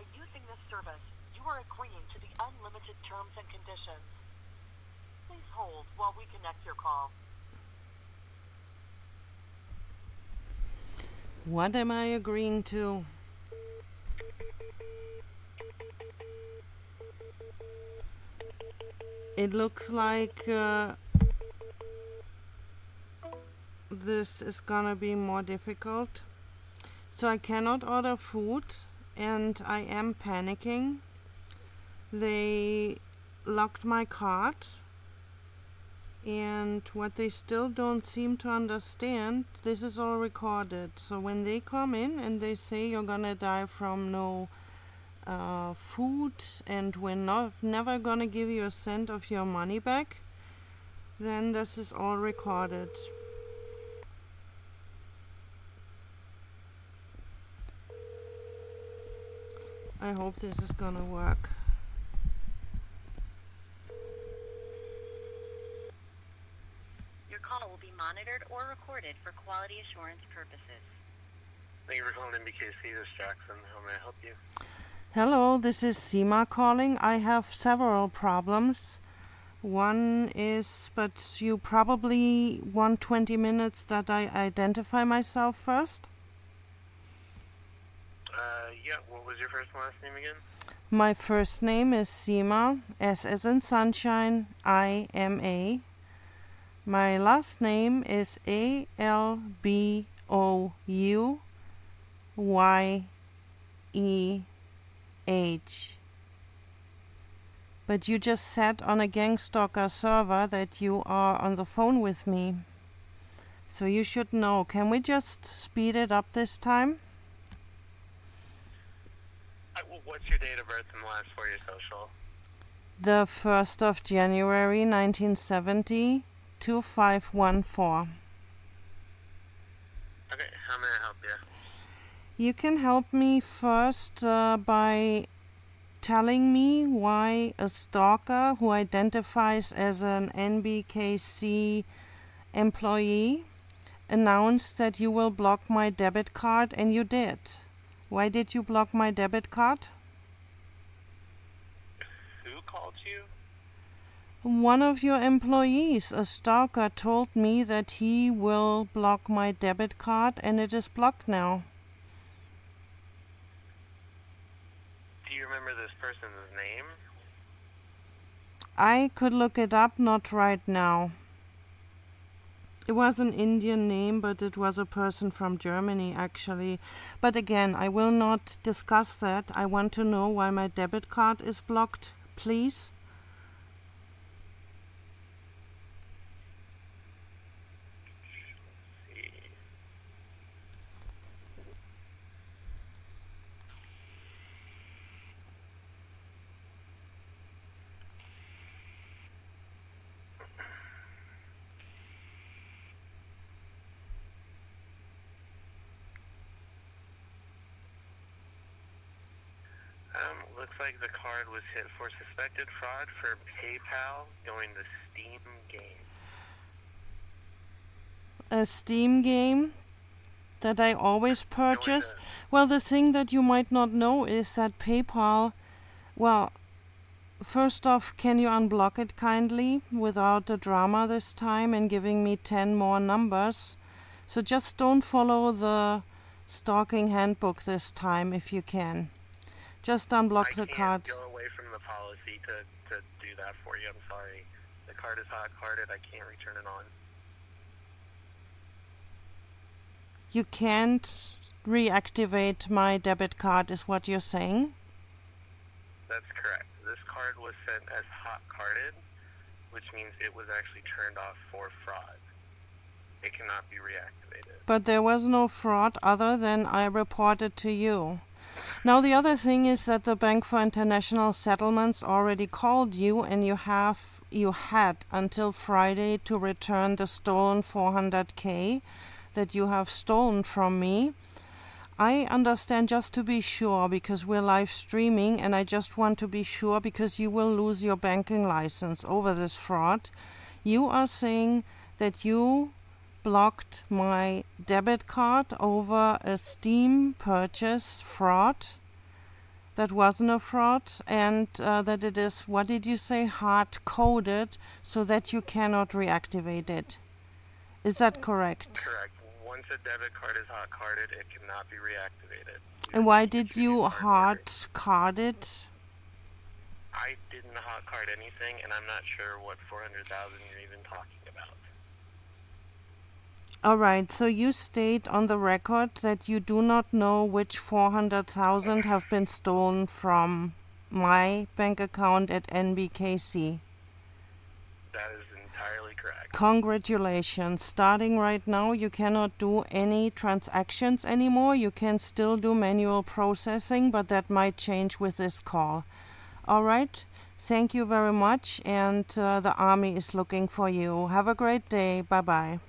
By using this service, you are agreeing to the unlimited terms and conditions. Please hold while we connect your call. What am I agreeing to? It looks like uh, this is gonna be more difficult. So I cannot order food and I am panicking. They locked my card and what they still don't seem to understand this is all recorded so when they come in and they say you're gonna die from no uh, food and we're not, never gonna give you a cent of your money back then this is all recorded I hope this is gonna work Your call will be monitored or recorded for quality assurance purposes. Thank you for calling NBKC. This is Jackson. How may I help you? Hello, this is Sima calling. I have several problems. One is, but you probably want 20 minutes that I identify myself first. Uh, yeah. What was your first last name again? My first name is Sima, S as in sunshine, I M A. My last name is A L B O U Y E H. But you just said on a Gangstalker server that you are on the phone with me. So you should know. Can we just speed it up this time? What's your date of birth and the last four your social? The 1st of January 1970, 2514. Okay. How may I help you? You can help me first uh, by telling me why a stalker who identifies as an NBKC employee announced that you will block my debit card and you did. Why did you block my debit card? Who called you? One of your employees, a stalker, told me that he will block my debit card and it is blocked now. Do you remember this person's name? I could look it up, not right now. It was an Indian name, but it was a person from Germany, actually. But again, I will not discuss that. I want to know why my debit card is blocked, please. Like the card was hit for suspected fraud for PayPal going the Steam game. A Steam game that I always purchase. Well, the thing that you might not know is that PayPal, well, first off, can you unblock it kindly without the drama this time and giving me 10 more numbers? So just don't follow the stalking handbook this time if you can. Just unblock I the can't card. go away from the policy to, to do that for you. I'm sorry. The card is hot carded. I can't return it on. You can't reactivate my debit card, is what you're saying? That's correct. This card was sent as hot carded, which means it was actually turned off for fraud. It cannot be reactivated. But there was no fraud other than I reported to you. Now, the other thing is that the Bank for International Settlements already called you and you have you had until Friday to return the stolen 400k that you have stolen from me. I understand just to be sure because we're live streaming and I just want to be sure because you will lose your banking license over this fraud. You are saying that you blocked my debit card over a Steam purchase fraud. that wasn't a fraud and uh, that it is, what did you say, hard coded so that you cannot reactivate it. Is that correct? Correct. Once a debit card is hot carded, it cannot be reactivated. And why did you hard card it? I didn't hot card anything, and I'm not sure what 400,000 you're even talking. All right, so you state on the record that you do not know which 400,000 have been stolen from my bank account at NBKC. That is entirely correct. Congratulations. Starting right now, you cannot do any transactions anymore. You can still do manual processing, but that might change with this call. All right. Thank you very much, and uh, the Army is looking for you. Have a great day. Bye bye.